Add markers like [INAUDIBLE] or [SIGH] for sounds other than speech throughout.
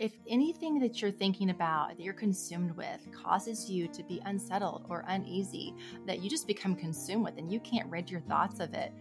If anything that you're thinking about, that you're consumed with, causes you to be unsettled or uneasy, that you just become consumed with and you can't rid your thoughts of it,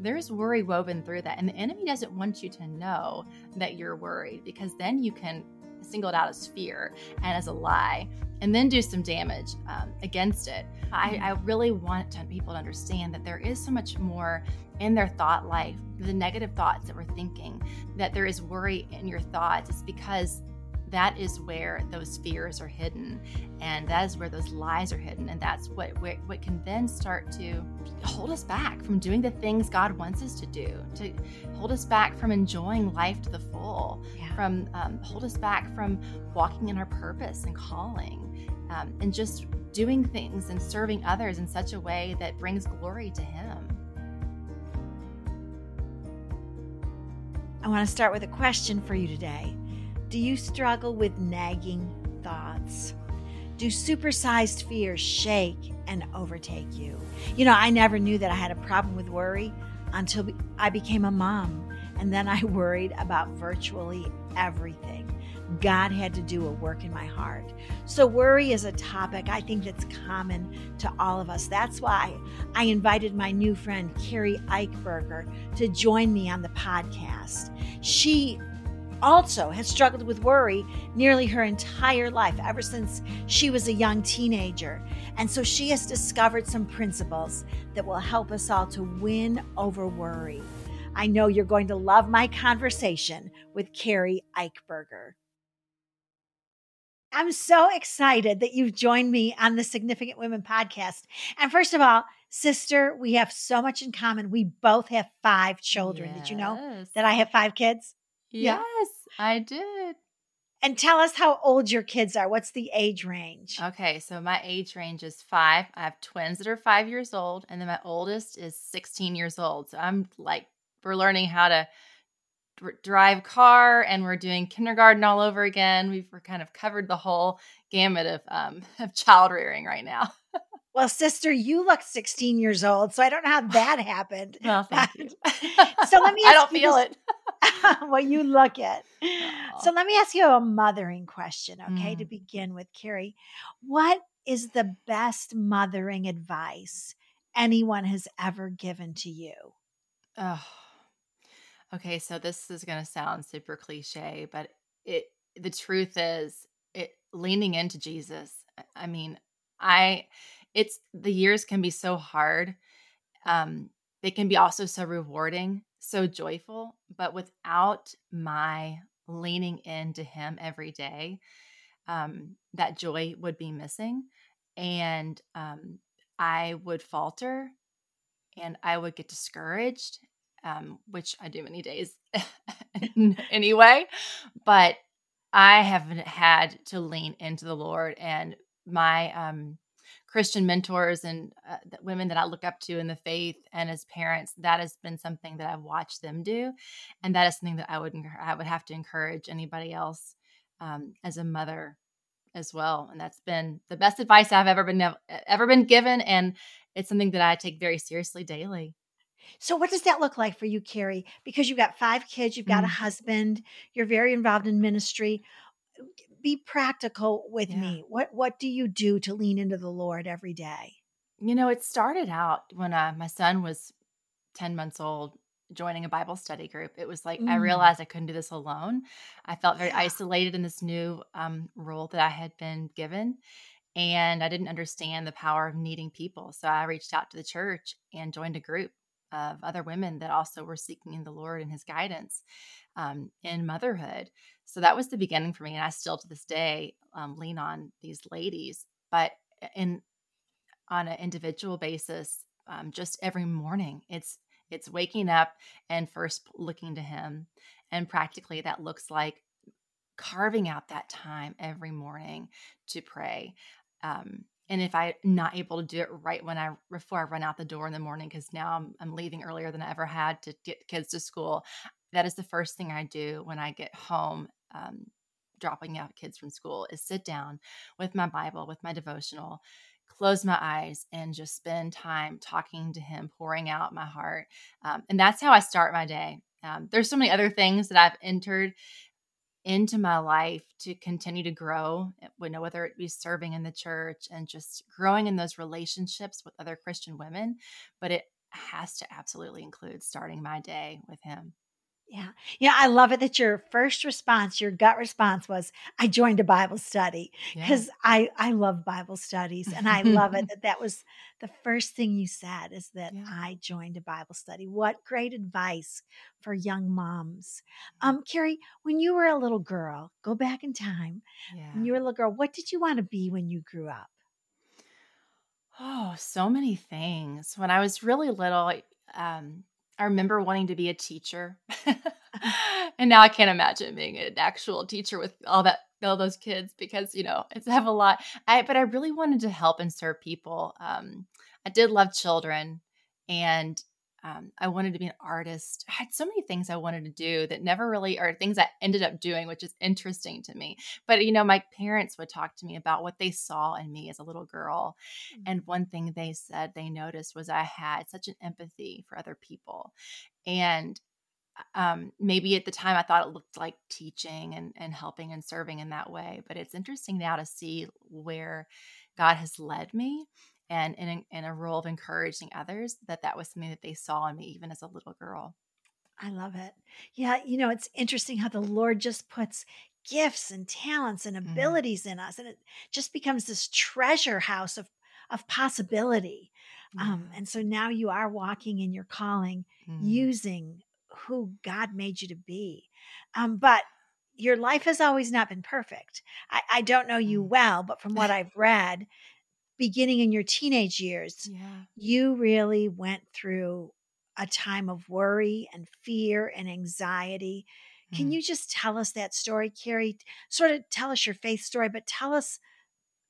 there's worry woven through that. And the enemy doesn't want you to know that you're worried because then you can single out as fear and as a lie and then do some damage um, against it. I, I really want to, people to understand that there is so much more in their thought life, the negative thoughts that we're thinking, that there is worry in your thoughts. It's because that is where those fears are hidden and that is where those lies are hidden and that's what what can then start to hold us back from doing the things god wants us to do to hold us back from enjoying life to the full yeah. from um, hold us back from walking in our purpose and calling um, and just doing things and serving others in such a way that brings glory to him i want to start with a question for you today do you struggle with nagging thoughts? Do supersized fears shake and overtake you? You know, I never knew that I had a problem with worry until I became a mom. And then I [LAUGHS] worried about virtually everything. God had to do a work in my heart. So, worry is a topic I think that's common to all of us. That's why I invited my new friend, Keri Eichberger, to join me on the podcast. She also has struggled with worry nearly her entire life, ever since she was a young teenager. And so she has discovered some principles that will help us all to win over worry. I know you're going to love my conversation with Keri Eichberger. I'm so excited that you've joined me on the Significant Women podcast. And first of all, sister, we have so much in common. We both have five children. Yes. Did you know that I have five kids? Yes, yeah. I did. And tell us how old your kids are. What's the age range? Okay, so my age range is five. I have twins that are five years old, and then my oldest is 16 years old. So I'm like, we're learning how to drive car and we're doing kindergarten all over again. We've kind of covered the whole gamut of, um, [LAUGHS] of child rearing right now. [LAUGHS] Well, sister, you look 16 years old, so I don't know how that happened. well, thank you. [LAUGHS] so let me I don't feel this. it. [LAUGHS] well, you look at. Aww. So let me ask you a mothering question, okay, mm. to begin with, Keri. What is the best mothering advice anyone has ever given to you? Oh. Okay, so this is going to sound super cliche, but it the truth is it leaning into Jesus. I mean, I it's the years can be so hard. Um, they can be also so rewarding, so joyful, but without my leaning into him every day, um, that joy would be missing. And um, I would falter and I would get discouraged, um, which I do many days [LAUGHS] anyway. But I have had to lean into the Lord and my um Christian mentors and uh, women that I look up to in the faith and as parents, that has been something that I've watched them do, and that is something that I would I would have to encourage anybody else um, as a mother as well. And that's been the best advice I've ever been ever been given, and it's something that I take very seriously daily. So, what does that look like for you, Keri? Because you've got five kids, you've got mm. a husband, you're very involved in ministry be practical with yeah. me. What what do you do to lean into the Lord every day? You know, it started out when uh, my son was 10 months old joining a Bible study group. It was like mm. I realized I couldn't do this alone. I felt very yeah. isolated in this new um, role that I had been given. And I didn't understand the power of needing people. So I reached out to the church and joined a group of other women that also were seeking the Lord and his guidance um, in motherhood. So that was the beginning for me. And I still to this day um, lean on these ladies, but in on an individual basis, um, just every morning, it's it's waking up and first looking to him. And practically that looks like carving out that time every morning to pray. Um, and if I'm not able to do it right when I before I run out the door in the morning, because now I'm I'm leaving earlier than I ever had to get kids to school, that is the first thing I do when I get home, um, dropping out kids from school, is sit down with my Bible, with my devotional, close my eyes, and just spend time talking to Him, pouring out my heart. Um, and that's how I start my day. Um, there's so many other things that I've entered into my life to continue to grow, you eh, know, whether it be serving in the church and just growing in those relationships with other Christian women. But it has to absolutely include starting my day with him. Yeah. Yeah. I love it that your first response, your gut response was, I joined a Bible study because yeah. I, I love Bible studies. And I love it [LAUGHS] that that was the first thing you said is that yeah. I joined a Bible study. What great advice for young moms. Um, Keri, when you were a little girl, go back in time. Yeah. When you were a little girl, what did you want to be when you grew up? Oh, so many things. When I was really little, um, I remember wanting to be a teacher. [LAUGHS] and now I can't imagine being an actual teacher with all that all those kids because you know it's have a lot. I but I really wanted to help and serve people. Um, I did love children, and um, I wanted to be an artist. I had so many things I wanted to do that never really are things I ended up doing, which is interesting to me. But, you know, my parents would talk to me about what they saw in me as a little girl. Mm-hmm. And one thing they said they noticed was I had such an empathy for other people. And um, maybe at the time I thought it looked like teaching and, and helping and serving in that way. But it's interesting now to see where God has led me and in a, in a role of encouraging others that that was something that they saw in me even as a little girl i love it yeah you know it's interesting how the lord just puts gifts and talents and mm-hmm. abilities mm-hmm. in us and it just becomes this treasure house of of possibility mm-hmm. um, and so now you are walking in your calling mm-hmm. using who god made you to be um, but your life has always not been perfect. I, I don't know you mm. well, but from what I've read, beginning in your teenage years, yeah. you really went through a time of worry and fear and anxiety. Can mm. you just tell us that story, Keri? Sort of tell us your faith story, but tell us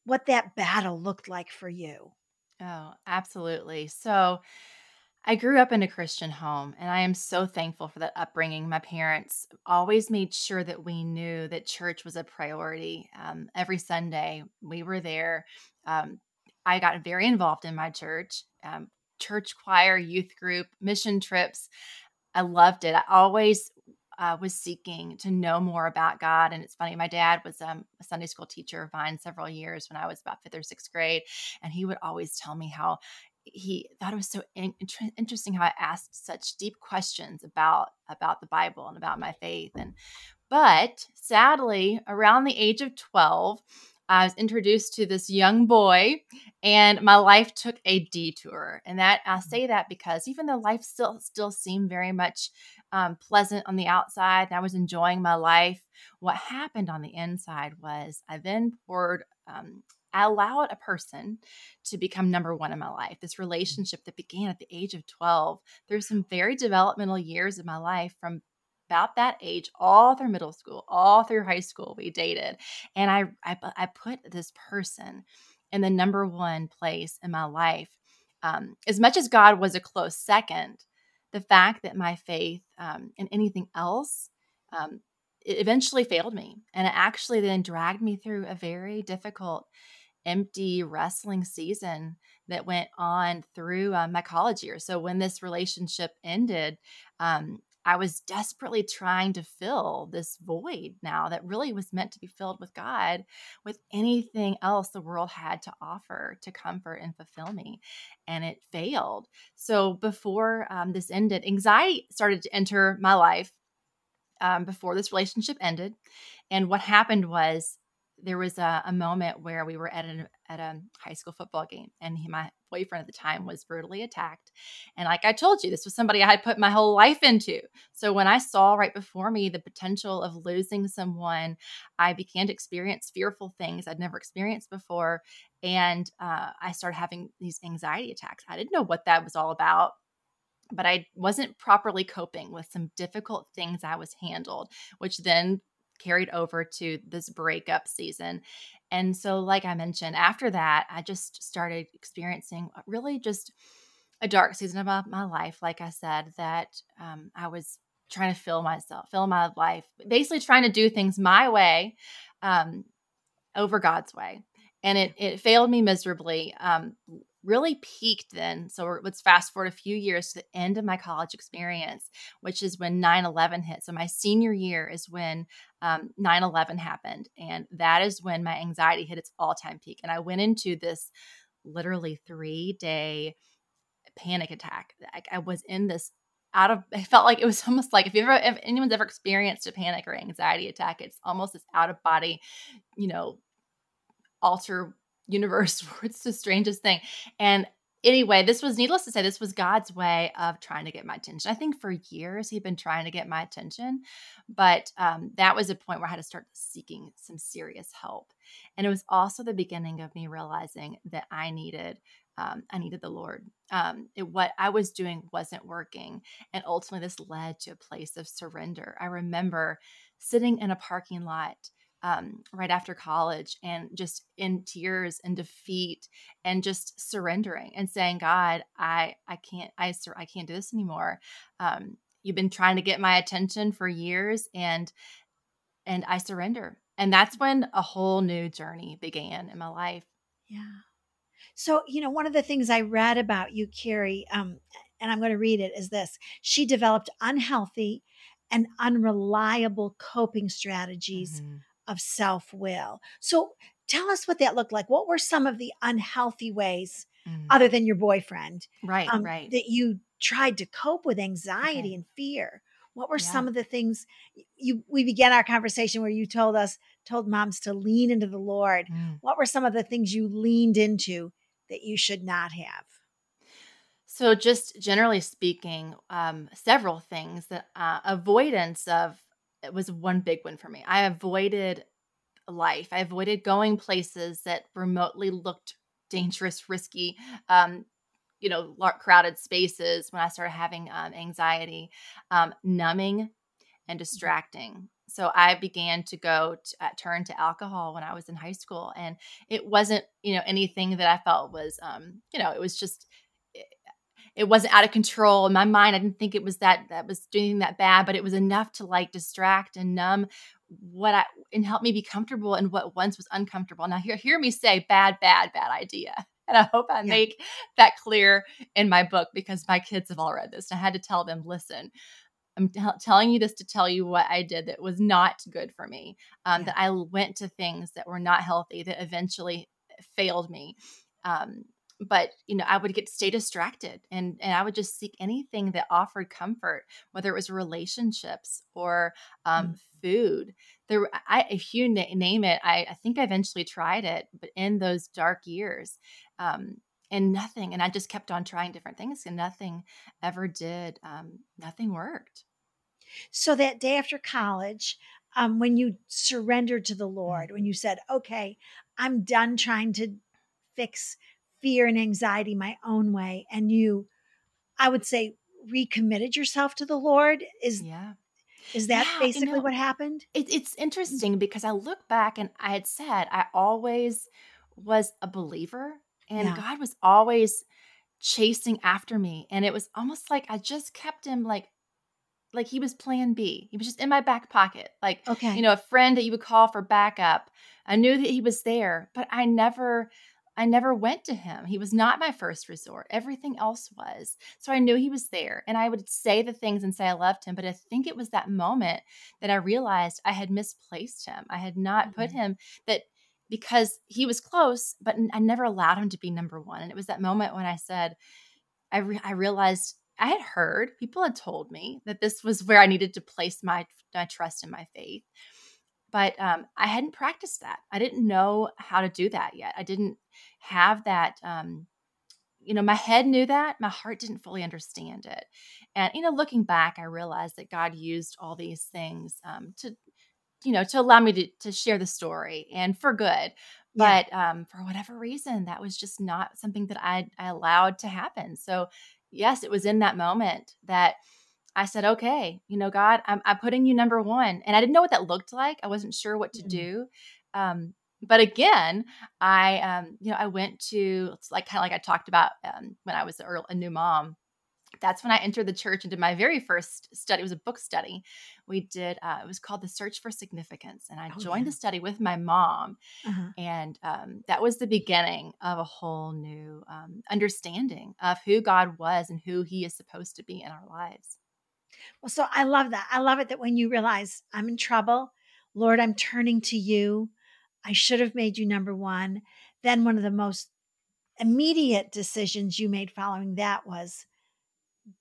what that battle looked like for you. Oh, absolutely. So, I grew up in a Christian home, and I am so thankful for that upbringing. My parents always made sure that we knew that church was a priority. Um, every Sunday, we were there. Um, I got very involved in my church, um, church choir, youth group, mission trips. I loved it. I always uh, was seeking to know more about God. And it's funny, my dad was um, a Sunday school teacher of mine several years when I was about fifth or sixth grade. And he would always tell me how he thought it was so in- interesting how I asked such deep questions about about the Bible and about my faith. And but sadly, around the age of 12, I was introduced to this young boy, and my life took a detour. And that I say that because even though life still still seemed very much um, pleasant on the outside, and I was enjoying my life, what happened on the inside was I then poured. Um, I allowed a person to become number one in my life. This relationship that began at the age of 12 through some very developmental years of my life from about that age all through middle school all through high school we dated and i i, I put this person in the number one place in my life um, as much as god was a close second the fact that my faith um, in anything else um, eventually failed me and it actually then dragged me through a very difficult empty wrestling season that went on through uh, my college year. So when this relationship ended, um, I was desperately trying to fill this void now that really was meant to be filled with God, with anything else the world had to offer to comfort and fulfill me. And it failed. So before um, this ended, anxiety started to enter my life um, before this relationship ended. And what happened was there was a, a, moment where we were at, an, at a high school football game and he, my boyfriend at the time was brutally attacked. And like i told you this was somebody i had put my whole life into. So when i saw right before me the potential of losing someone i began to experience fearful things i'd never experienced before. And uh, i started having these anxiety attacks. I didn't know what that was all about but I wasn't properly coping with some difficult things I was handled, which then carried over to this breakup season. And so, like I mentioned, after that, I just started experiencing really just a dark season of my, life. Like I said, that um, I was trying to fill myself, fill my life, basically trying to do things my way um, over God's way. And it, it failed me miserably. Um, really peaked then. So let's fast forward a few years to the end of my college experience, which is when 9 11 hit. So my senior year is when um, 9 11 happened. And that is when my anxiety hit its all time peak. And I went into this literally three day panic attack. I, I was in this out of I felt like it was [LAUGHS] almost like if you ever if anyone's ever experienced a panic or anxiety attack, it's almost this out of body, you know, alter universe [LAUGHS] where it's the strangest thing. And anyway, this was needless to say, this was God's way of trying to get my attention. I think for years he'd been trying to get my attention, but um, that was a point where I had to start seeking some serious help. And it was also the beginning of me realizing that I needed um, I needed the Lord. Um, it, what I was doing wasn't working. And ultimately, this led to a place of surrender. I remember sitting in a parking lot um, right after college and just in tears and defeat and just surrendering and saying, God, I, I can't, I, I can't do this anymore. Um, you've been trying to get my attention for years and, and I surrender. And that's when a whole new journey began in my life. Yeah. So, you know, one of the things I read about you, Keri, um, and I'm going to read it, is this she developed unhealthy and unreliable coping strategies mm-hmm. Of self will. So, tell us what that looked like. What were some of the unhealthy ways, mm-hmm. other than your boyfriend, right, um, right, that you tried to cope with anxiety okay. and fear? What were yeah. some of the things you we began our conversation where you told us told moms to lean into the Lord? Mm. What were some of the things you leaned into that you should not have? So, just generally speaking, um, several things that uh, avoidance of it was one big one for me. I avoided life. I avoided going places that remotely looked dangerous, risky, um, you know, crowded spaces when I started having um, anxiety, um, numbing and distracting. So I began to go to, uh, turn to alcohol when I was in high school, and it wasn't you know anything that I felt was um, you know it was just it, wasn't out of control in my mind. I didn't think it was that that was doing that bad, but it was enough to like distract and numb what I and help me be comfortable in what once was uncomfortable. Now hear hear me say bad, bad, bad idea. [LAUGHS] And I hope I yeah. make that clear in my book because my kids have all read this. And I had to tell them, listen, I'm t- telling you this to tell you what I did that was not good for me. Um, yeah. That I went to things that were not healthy that eventually failed me. Um, but you know, I would get stay distracted, and and I would just seek anything that offered comfort, whether it was relationships or um, mm. food. There, I, if you na- name it, I, I think I eventually tried it, but in those dark years, um, and nothing and i just kept on trying different things and nothing ever did um, nothing worked so that day after college um, when you surrendered to the mm. lord when you said okay i'm done trying to fix fear and anxiety my own way and you i would say recommitted yourself to the lord is yeah is that yeah, basically you know, what happened it, it's mm-hmm. interesting because i look back and i had said i always was a believer and yeah. God was always chasing after me. And it was almost like I just kept him like like he was plan B. He was just in my back pocket. Like okay. you know, a friend that you would call for backup. I knew that he was there, but I never I never went to him. He was not my first resort. Everything else was. So I knew he was there. And I would say the things and say I loved him. But I think it was that moment that I realized I had misplaced him. I had not mm-hmm. put him that because he was close, but I never allowed him to be number one. And it was that moment when I said, I, re- I realized I had heard, people had told me that this was where I needed to place my, my trust and my faith. But um, I hadn't practiced that. I didn't know how to do that yet. I didn't have that. Um, you know, my head knew that, my heart didn't fully understand it. And, you know, looking back, I realized that God used all these things um, to you know, to allow me to, to share the story and for good. Yeah. But um, for whatever reason, that was just not something that I, I allowed to happen. So, yes, it was in that moment that I said, okay, you know, God, I'm, I'm putting you number one. And I didn't know what that looked like. I wasn't sure what to mm-hmm. do. Um, but again, I, um, you know, I went to, it's like kind of like I talked about um, when I was a, new mom that's when I entered the church and did my very first study. It was a book study we did uh, it was called the search for significance and i Oh, joined yeah. the study with my mom Uh-huh. and um, that was the beginning of a whole new um, understanding of who god was and who he is supposed to be in our lives Well, so I love that. I love it that when you realize I'm in trouble, Lord, I'm turning to you. I should have made you number one. Then one of the most immediate decisions you made following that was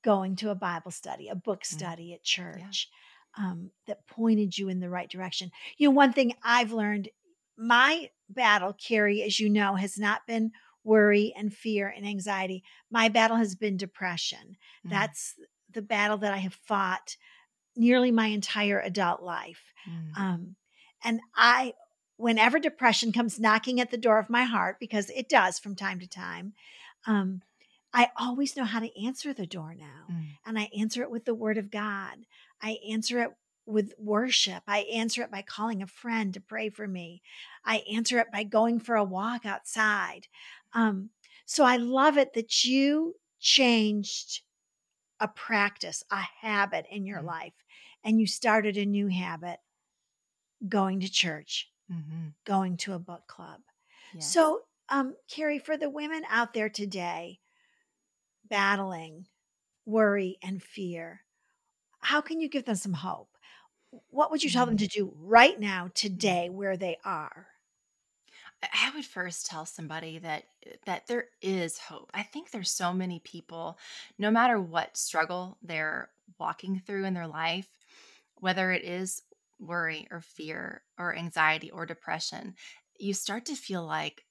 going to a Bible study, a book Mm. study at church um, that pointed you in the right direction. You know, one thing I've learned my battle, Keri, as you know, has not been worry and fear and anxiety. My battle has been depression. Mm. That's the battle that I have fought nearly my entire adult life. Mm. Um, and I, whenever depression comes knocking at the door of my heart, because it does from time to time, um, I always know how to answer the door now. Mm. And I answer it with the word of God. I answer it with worship. I answer it by calling a friend to pray for me. I answer it by going for a walk outside. Um, so I love it that you changed a practice, a habit in your Mm. life, and you started a new habit going to church, Mhm. going to a book club. Yes. So, um, Keri, for the women out there today battling worry and fear, how can you give them some hope? What would you tell them to do right now, today, where they are? I- would first tell somebody that uh, that there is hope. I think there's so many people, no matter what struggle they're walking through in their life, whether it is worry or fear or anxiety or depression, you start to feel like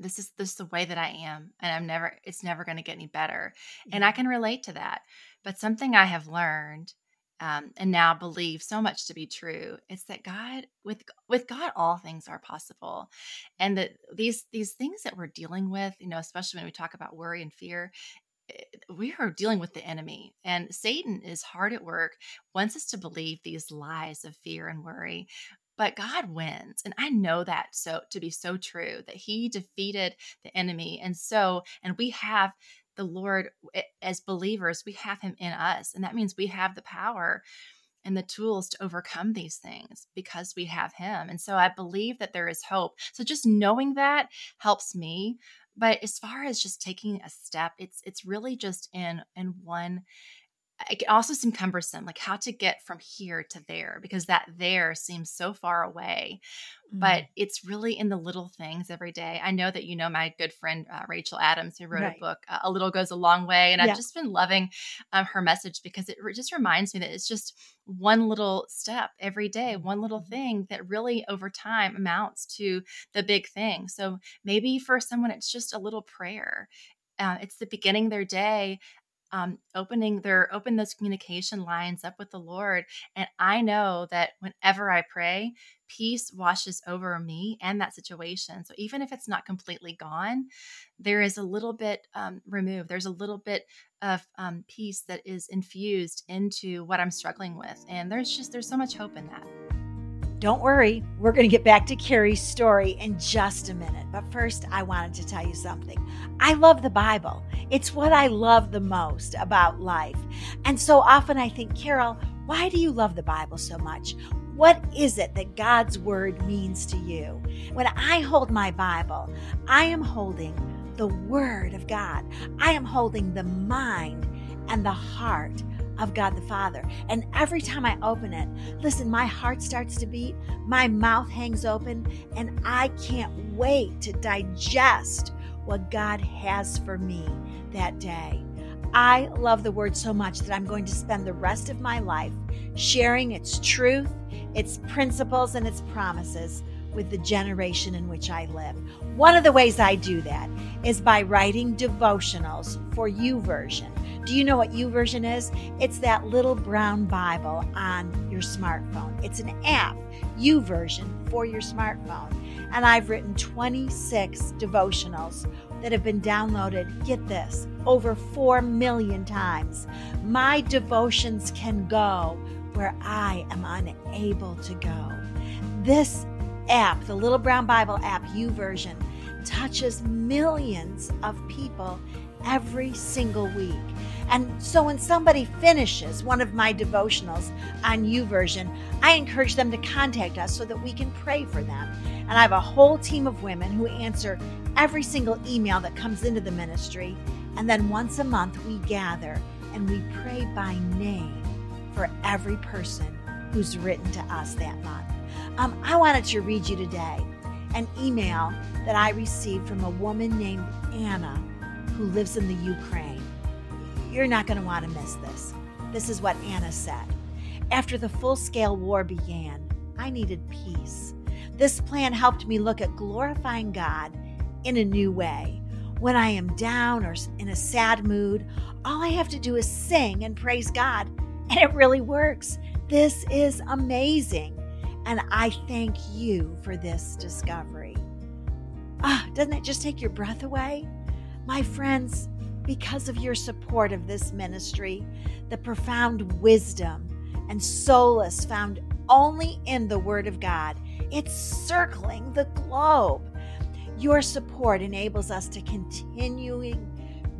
this is this is the way that I am and I'm never it's never going to get any better. And I mm-hmm. can relate to that. But something I have learned um, and now believe so much to be true is that God with with God all things are possible. And that these these things that we're dealing with you know especially when we talk about worry and fear eh, we are dealing with the enemy and satan is hard at work wants us to believe these lies of fear and worry but god wins and i know that so to be so true that he defeated the enemy and so and we have the lord eh, as believers we have him in us and that means we have the power and the tools to overcome these things because we have him. And so I believe that there is hope. So just knowing that helps me. But as far as just taking a step, it's it's really just in in one it also seem cumbersome, like how to get from here to there, because that there seems so far away. But it's really in the little things every day. I know that you know my good friend uh, Rachel Adams, who wrote Right. a book, uh, A Little Goes a Long Way. And Yeah. I've just been loving um, her message because it re- just reminds me that it's just one little step every day, one little Mhm. thing that really over time amounts to the big thing. So maybe for someone, it's just a little prayer. Uh, it's the beginning of their day um, opening their open those communication lines up with the Lord. And I know that whenever I pray, peace washes over me and that situation. So even if it's not completely gone, there is a little bit um, removed. There's a little bit of um, peace that is infused into what I'm struggling with, and there's just there's so much hope in that. Don't worry, we're going to get back to Keri's story in just a minute. But first, I wanted to tell you something. I love the Bible, it's what I love the most about life. And so often I think, Carol, why do you love the Bible so much? What is it that God's word means to you? When I hold my Bible, I am holding the word of God, I am holding the mind and the heart of God the Father. And every time I open it, listen, my heart starts to beat, my mouth hangs open, and I can't wait to digest what God has for me that day. I love the word so much that I'm going to spend the rest of my life sharing its truth, its principles, and its promises with the generation in which I live. One of the ways I do that is by writing devotionals for YouVersion. Do you know what YouVersion is? It's that little brown Bible on your smartphone. It's an app, YouVersion, for your smartphone. And I've written 26 devotionals that have been downloaded, get this, over 4 million times. My devotions can go where I am unable to go. This app, the Little Brown Bible app, YouVersion, touches millions of people every single week. And so when somebody finishes one of my devotionals on YouVersion, I encourage them to contact us so that we can pray for them. And I have a whole team of women who answer every single email that comes into the ministry. And then once a month, we gather and we pray by name for every person who's written to us that month. Um, I wanted to read you today an email that I received from a woman named Anna who lives in the Ukraine. You're not going to want to miss this. This is what Anna said. After the full scale war began, I needed peace. This plan helped me look at glorifying God in a new way. When I am down or in a sad mood, all I have to do is sing and praise God, and it really works. This is amazing. And I thank you for this discovery. Ah, doesn't it just take your breath away? My friends, because of your support of this ministry, the profound wisdom and solace found only in the Word of God, it's circling the globe. Your support enables us to continue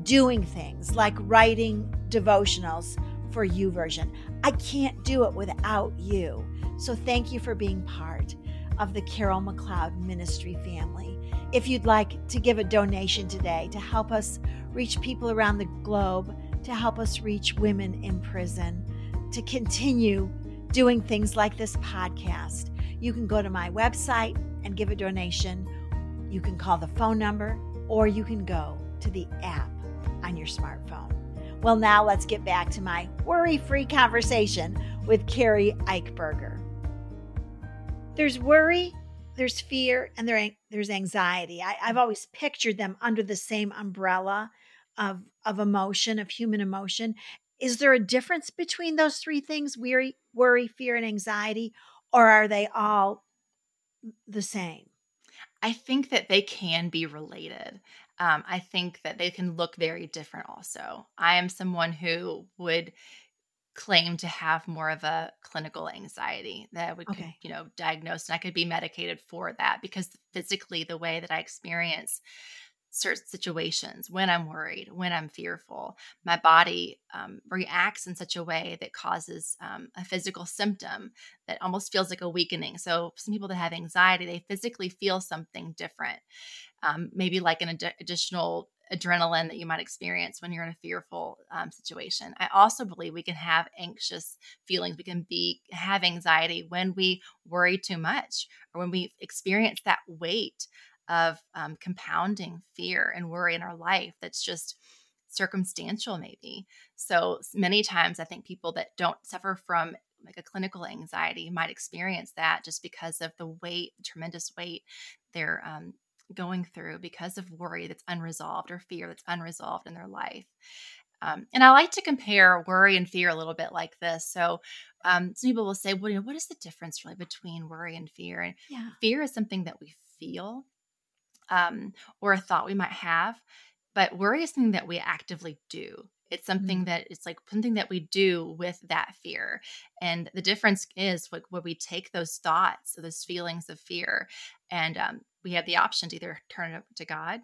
doing things like writing devotionals for YouVersion. I can't do it without you. So thank you for being part of the Carol McLeod Ministry family. If you'd like to give a donation today to help us reach people around the globe, to help us reach women in prison, to continue doing things like this podcast, you can go to my website and give a donation. You can call the phone number or you can go to the app on your smartphone. Well, now let's get back to my worry free conversation with Keri Eichberger. There's worry, there's fear, and there, there's anxiety. I, I've always pictured them under the same umbrella of, of emotion, of human emotion. Is there a difference between those three things worry, worry, fear, and anxiety, or are they all the same? I think that they can be related. Um, I think that they can look very different also. I am someone who would claim to have more of a clinical anxiety that would okay. you know diagnose and I could be medicated for that because physically the way that I experience certain situations when I'm worried, when I'm fearful, my body um, reacts in such a way that causes um, a physical symptom that almost feels like a weakening. So, some people that have anxiety, they physically feel something different, um, maybe like an ad- additional adrenaline that you might experience when you're in a fearful um, situation. I also believe we can have anxious feelings. We can be have anxiety when we worry too much or when we experience that weight of um, compounding fear and worry in our life that's just circumstantial maybe so many times i think people that don't suffer from like a clinical anxiety might experience that just because of the weight tremendous weight they're um, going through because of worry that's unresolved or fear that's unresolved in their life. Um, and I like to compare worry and fear a little bit like this. So um, some people will say, well, you know, what is the difference really between worry and fear? And yeah. fear is something that we feel um, or a thought we might have, but worry is something that we actively do. It's something mm-hmm. that it's like something that we do with that fear. And the difference is like when we take those thoughts, those feelings of fear, and um, we have the option to either turn it to God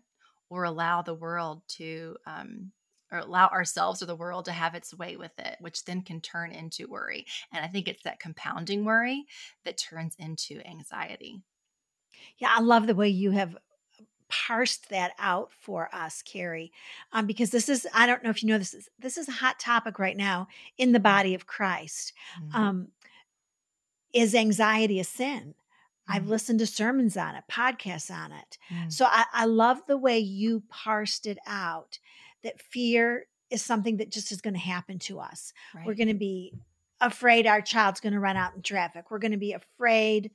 or allow the world to, um, or allow ourselves or the world to have its way with it, which then can turn into worry. And I think it's that compounding worry that turns into anxiety. Yeah, I love the way you have parsed that out for us, Keri, um, because this is, I don't know if you know this is, this is a hot topic right now in the body of Christ. Mm-hmm. Um, is anxiety a sin? I've mm. listened to sermons on it, podcasts on it. Mm. So I, I love the way you parsed it out that fear is something that just is going to happen to us. Right. We're going to be afraid our child's going to run out in traffic. We're going to be afraid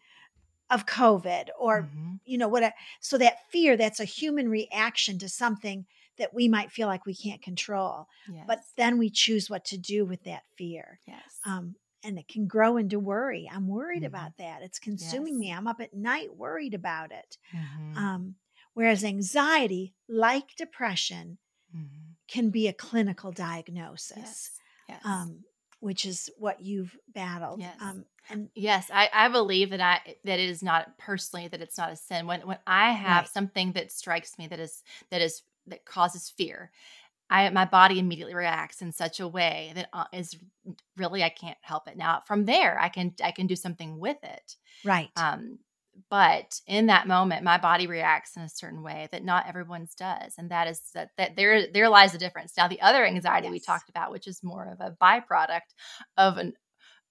of COVID or, mm-hmm. you know, what. So that fear, that's a human reaction to something that we might feel like we can't control. Yes. But then we choose what to do with that fear. Yes. Um, and it can grow into worry. I'm worried mm-hmm. about that. It's consuming yes. me. I'm up at night worried about it. Mm-hmm. Um, whereas anxiety, like depression, mm-hmm. can be a clinical diagnosis, yes. Yes. Um, which is what you've battled. Yes. Um, and yes, I, I believe that I that it is not personally that it's not a sin. When when I have right. something that strikes me that is that is that causes fear, I my body immediately reacts in such a way that uh, really I can't help it. Now from there I can I can do something with it. Right. Um but in that moment my body reacts in a certain way that not everyone's does and that is that, that there there lies the difference now the other anxiety yes. we talked about which is more of a byproduct of an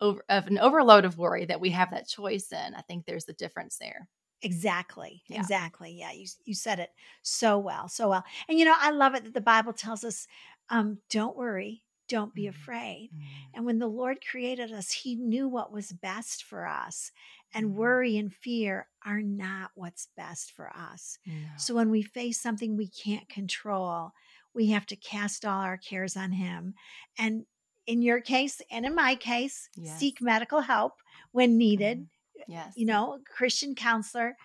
over of an overload of worry that we have that choice in i think there's the difference there Exactly. Yeah. Exactly. Yeah. You you said it so well. So well. And you know, I love it that the Bible tells us um don't worry, don't be mm-hmm. afraid. Mm-hmm. And when the Lord created us, he knew what was best for us. And mm-hmm. worry and fear are not what's best for us. No. So when we face something we can't control, we have to cast all our cares on him. And in your case and in my case, yes. seek medical help when needed mm-hmm yes you know christian counselor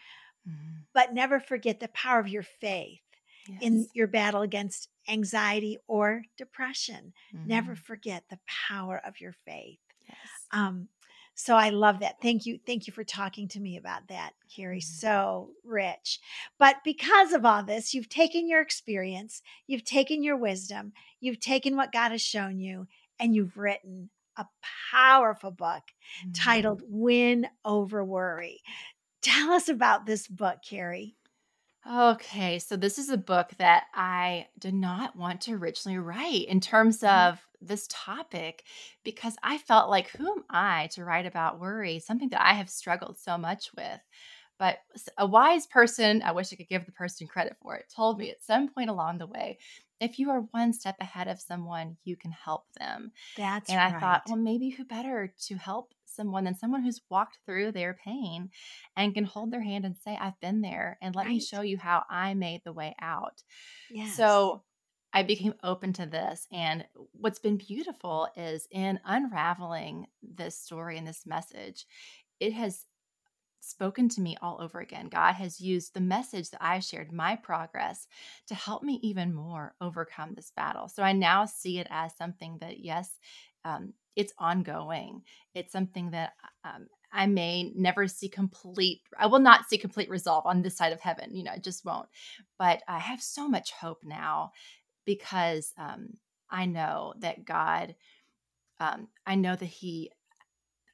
mm-hmm. but never forget the power of your faith yes. in your battle against anxiety or depression mm-hmm. never forget the power of your faith yes um so I love that. Thank you. Thank you for talking to me about that, Keri. Mm-hmm. So rich. But because of all this, you've taken your experience, you've taken your wisdom, you've taken what God has shown you, and you've written a powerful book mm-hmm. titled Win Over Worry. Tell us about this book, Keri. Okay, so this is a book that I did not want to originally write in terms mm-hmm. of this topic because I felt like, who am I to write about worry, something that I have struggled so much with? But a wise person, I wish I could give the person credit for it, told me at some point along the way if you are one step ahead of someone, you can help them. That's and right. I thought, well, maybe who better to help someone than someone who's walked through their pain and can hold their hand and say, I've been there and let right. me show you how I made the way out. Yes. So I became open to this. And what's been beautiful is in unraveling this story and this message, it has spoken to me all over again. God has used the message that I shared, my progress, to help me even more overcome this battle. So I now see it as something that, yes, um, it's ongoing. It's something that um, I may never see complete, I will not see complete resolve on this side of heaven. You know, I just won't. But I have so much hope now because um, I know that God, um, I know that He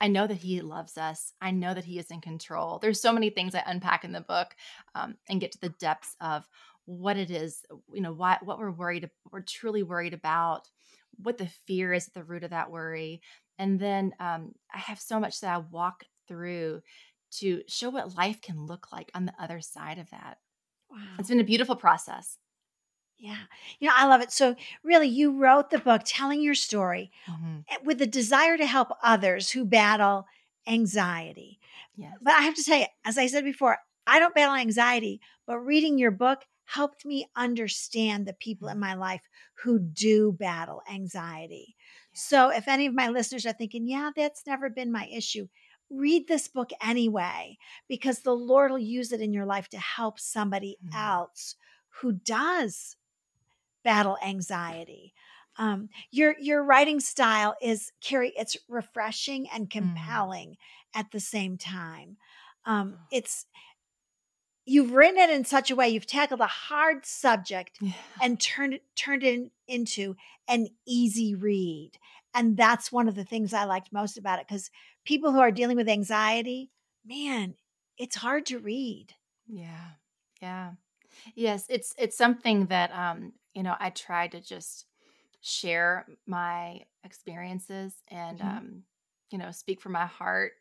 I know that he loves us. I know that he is in control. There's so many things I unpack in the book um, and get to the depths of what it is, you know, why, what we're worried, we're truly worried about, what the fear is at the root of that worry. And then um, I have so much that I walk through to show what life can look like on the other side of that. Wow. It's been a beautiful process. Yeah. You know, I love it. So, really, you wrote the book telling your story mm-hmm. Eh, with the desire to help others who battle anxiety. Yes. But I have to tell you, as I said before, I don't battle anxiety, but reading your book helped me understand the people in mm-hmm. my life who do battle anxiety. So, if any of my listeners are thinking, yeah, that's never been my issue, read this book anyway, because the Lord will use it in your life to help somebody mm-hmm. else who does battle anxiety. Um, your your writing style is Keri. It's refreshing and mm. compelling mm. at the same time. Um, oh. it's you've written it in such a way you've tackled a hard subject yeah. and turned it turned it into an easy read, and that's one of the things I liked most about it because people who are dealing with anxiety, man, it's hard to read. Yeah, yeah. Yes, it's it's something that um, you know, I try to just share my experiences and mm-hmm. um, you know, speak from my heart.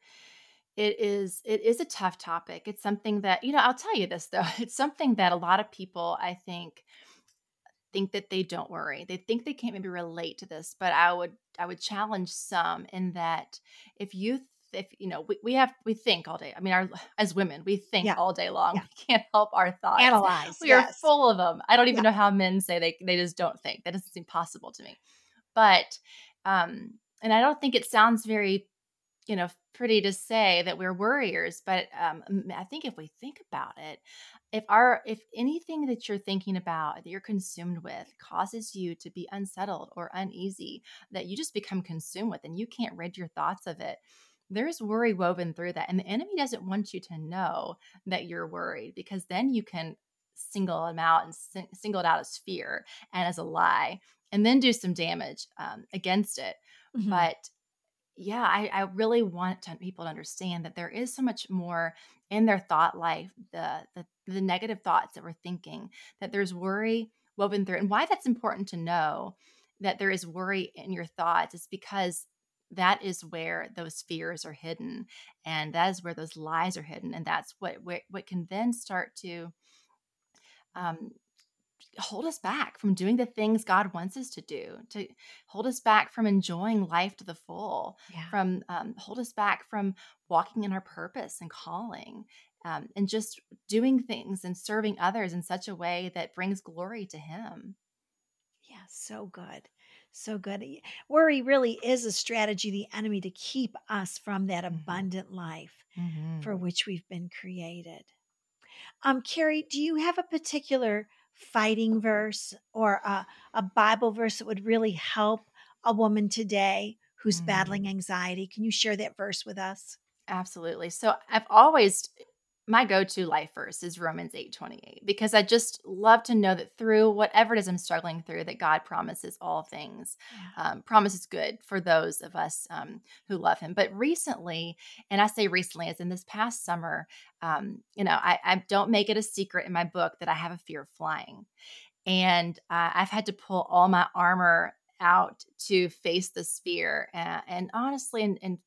It is it is a tough topic. It's something that, you know, I'll tell you this though. [LAUGHS] It's something that a lot of people I think think that they don't worry. They think they can't maybe relate to this, but I would I would challenge some in that if you if you know we, we have we think all day i mean our [SIGHS] as women we think yeah. all day long yeah. we can't [LAUGHS] help our thoughts analyze we yes. are full of them i don't even yeah. know how men say they they just don't think that doesn't seem possible to me but um and i don't think it sounds very you know pretty to say that we're worriers but um i think if we think about it if our if anything that you're thinking about that you're consumed with causes you to be unsettled or uneasy that you just become consumed with and you can't rid your thoughts of it there's worry woven through that. And the enemy doesn't want you to know that you're worried because then you can single them out and sing- single it out as fear and as a lie, and then do some damage um, against it. Mm-hmm. But yeah, I, I really want to, people to understand that there is so much more in their thought life, the, the the negative thoughts that we're thinking, that there's worry woven through, and why that's important to know that there is worry in your thoughts is because that is where those fears are hidden and that is where those lies are hidden and that's what what, what can then start to um, hold us back from doing the things God wants us to do, to hold us back from enjoying life to the full, yeah. from um, hold us back from walking in our purpose and calling, um, and just doing things and serving others in such a way that brings glory to Him. Yeah, so good. So good. Worry really is a strategy, the enemy, to keep us from that mm-hmm. abundant life mm-hmm. for which we've been created. Um, Keri, do you have a particular fighting verse or a, a Bible verse that would really help a woman today who's mm-hmm. battling anxiety? Can you share that verse with us? Absolutely. So I've always my go-to life verse is Romans 8:28 because I just love to know that through whatever it is I'm struggling through that God promises all things yeah. um, promises good for those of us um, who love him but recently and I say recently as in this past summer um, you know I, I, don't make it a secret in my book that I have a fear of flying and uh, I've had to pull all my armor out to face this fear and, and honestly and, and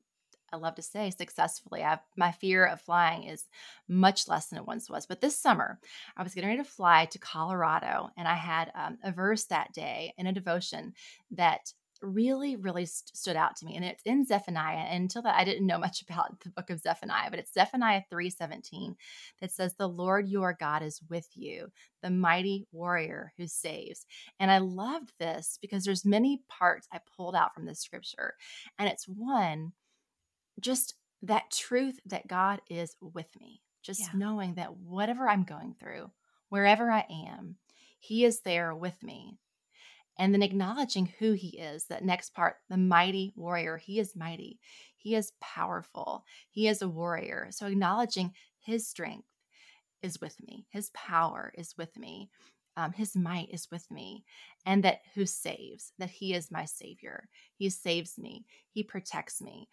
I love to say successfully. I've, my fear of flying is much less than it once was. But this summer, I was getting ready to fly to Colorado, and I had um, a verse that day in a devotion that really, really st- stood out to me. And it's in Zephaniah. And until that, I didn't know [LAUGHS] much about the book of Zephaniah, but it's Zephaniah 3:17 that says, The Lord your God is with you, the mighty warrior who saves. And I loved this because there's many parts I pulled out from this scripture. And it's one just that truth that God is with me, just yeah. knowing that whatever I'm going through, wherever I am, He is there with me. And then acknowledging who He is, that next part, the mighty warrior. He is mighty, He is powerful, He is a warrior. So acknowledging His strength is with me, His power is with me. Um, his might is with me, and that who saves, that he is my savior. He saves me, he protects me,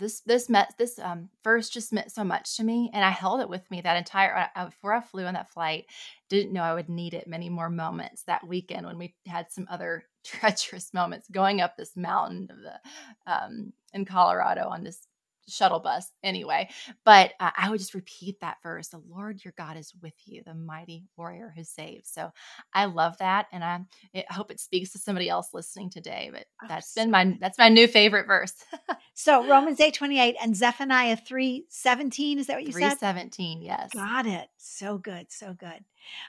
this this met this um verse just meant so much to me and i held it with me that entire uh, before i flew on that flight didn't know i would need it many more moments that weekend when we had some other [LAUGHS] treacherous moments going up this mountain of the um in colorado on this shuttle bus anyway. But uh, I would just repeat that verse The Lord your God is with you, the mighty warrior who saves. So I love that. And I, I hope it speaks to somebody else listening today. But oh, that's been my that's my new favorite verse. so [LAUGHS] Romans 8 28 and Zephaniah 3 17. Is that what you 3, said? 17, yes. Got it. So good. So good.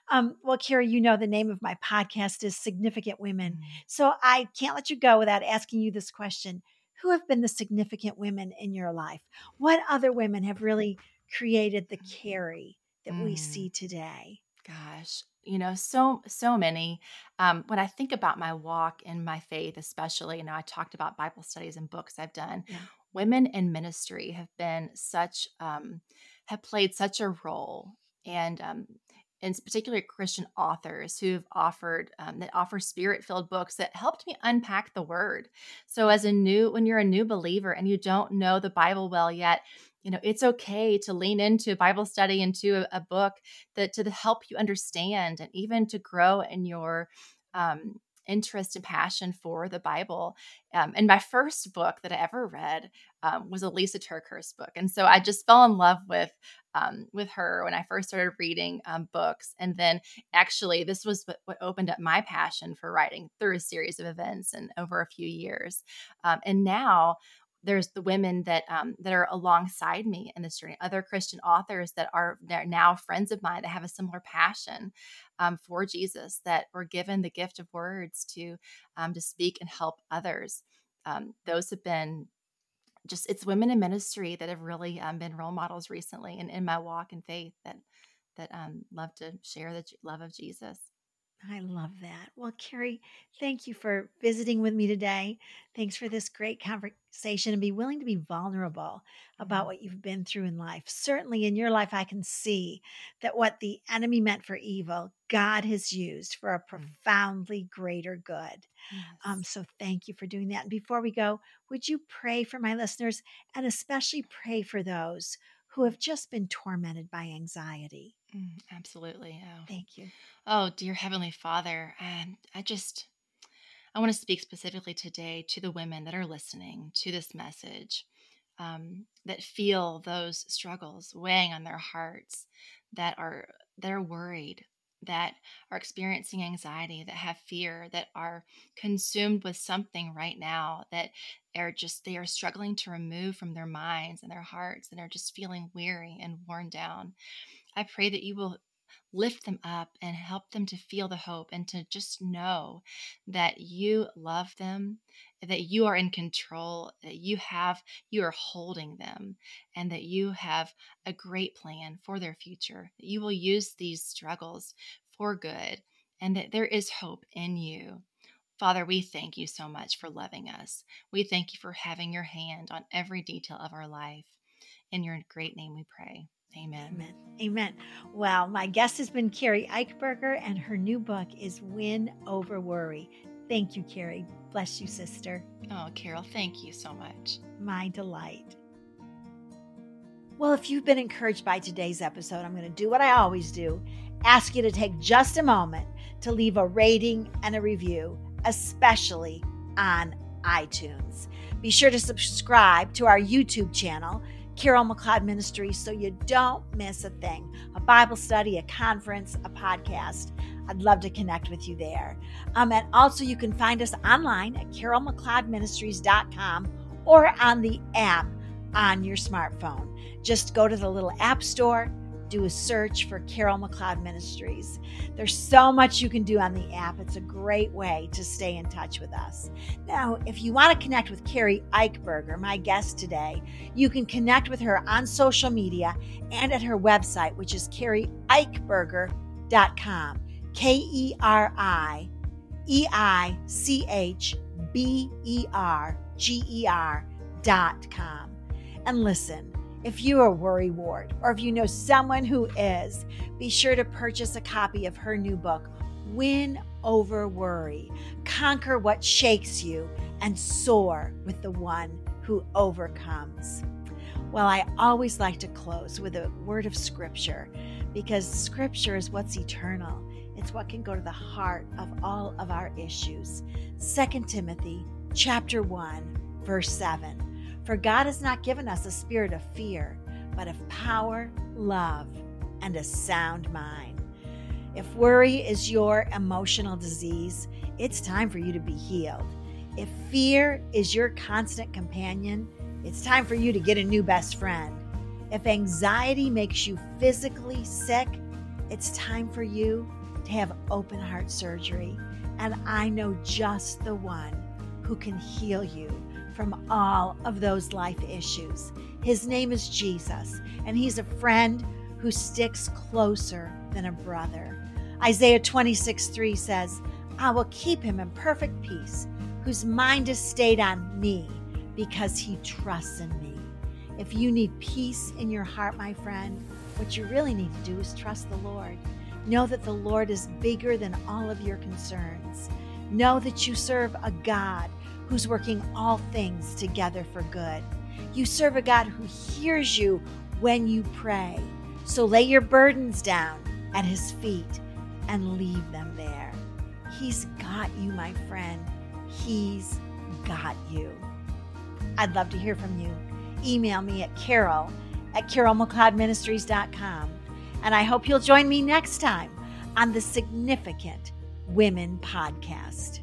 Um, well, Keri, you know the name of my podcast is Significant Women. Mm-hmm. So I can't let you go without asking you this question who have been the significant women in your life? What other women have really created the Keri that mm. we see today? Gosh, you know, so so many. Um, when I think about my walk in my faith, especially, you know, I talked about Bible studies and books I've done. Yeah. Women in ministry have been such um, have played such a role, and um, and particularly Christian authors who've offered um, that offer spirit filled books that helped me unpack the word. So, as a new, when you're a new believer and you don't know the Bible well yet, you know it's okay to lean into Bible study into a, a book that to help you understand and even to grow in your um, interest and passion for the Bible. Um, and my first book that I ever read um, was a Lysa TerKeurst book, and so I just fell in love with um, with her when I first started reading um, books. And then actually, this was what, what, opened up my passion for writing through a series of events and over a few years. Um, and now there's the women that um, that are alongside me in this journey, other Christian authors that are now friends of mine that have a similar passion um, for Jesus, that were given the gift of words to um, to speak and help others. Um, those have been just it's women in ministry that have really um, been role models recently and in my walk in faith that that um, love to share the love of Jesus. I love that. Well, Keri, thank you for visiting with me today. Thanks for this great conversation and be willing to be vulnerable about what you've been through in life. Certainly in your life, I can see that what the enemy meant for evil, God has used for a Mm. profoundly greater good. Um, so thank you for doing that. And before we go, would you pray for my listeners and especially pray for those who have just been tormented by anxiety? Mm, absolutely. Oh. Thank you. oh, dear Heavenly Father, and I just I want to speak specifically today to the women that are listening to this message, um, that feel those struggles weighing on their hearts, that are that are worried, that are experiencing anxiety, that have fear, that are consumed with something right now, that are just they are struggling to remove from their minds and their hearts, and are just feeling weary and worn down. I pray that you will lift them up and help them to feel the hope and to just know that you love them, that you are in control, that you have, you are holding them, and that you have a great plan for their future, that you will use these struggles for good, and that there is hope in you. Father, we thank you so much for loving us. We thank you for having your hand on every detail of our life. In your great name we pray. Amen. Amen. Amen. Well, my guest has been Keri Eichberger, and her new book is Win Over Worry. Thank you, Keri. Bless you, sister. Oh, Carol, thank you so much. My delight. Well, if you've been encouraged by today's episode, I'm going to do what I always do ask you to take just a moment to leave a rating and a review, especially on iTunes. Be sure to subscribe to our YouTube channel, Carol McLeod Ministries, so you don't miss a thing a Bible study, a conference, a podcast. I'd love to connect with you there. Um, and also, you can find us online at carolmcleodministries.com or on the app on your smartphone. Just go to the little app store, do a search for Carol McLeod Ministries. There's so much you can do on the app. It's a great way to stay in touch with us. Now, if you want to connect with Keri Eichberger, my guest today, you can connect with her on social media and at her website, which is kerieichberger.com. K E R I E I C H B E R G E R dot com. And listen, if you are worry ward or if you know someone who is, be sure to purchase a copy of her new book, Win Over Worry Conquer What Shakes You and Soar with the One Who Overcomes. Well, I always like to close with a word of scripture because scripture is what's eternal. It's what can go to the heart of all of our issues. 2 Timothy chapter 1 verse 7. For God has not given us a spirit of fear, but of power, love, and a sound mind. If worry is your emotional disease, it's time for you to be healed. If fear is your constant companion, it's time for you to get a new best friend. If anxiety makes you physically sick, it's time for you to have open heart surgery. And I know just the one who can heal you from all of those life issues. His name is Jesus, and he's a friend who sticks closer than a brother. Isaiah 26 3 says, I will keep him in perfect peace, whose mind is stayed on me because he trusts in me. If you need peace in your heart, my friend, what you really need to do is trust the Lord. Know that the Lord is bigger than all of your concerns. Know that you serve a God who's working all things together for good. You serve a God who hears you when you pray. So lay your burdens down at his feet and leave them there. He's got you, my friend. He's got you. I'd love to hear from you. Email me at carol at carolmcleodministries.com. And I hope you'll join me next time on the Significant Women Podcast.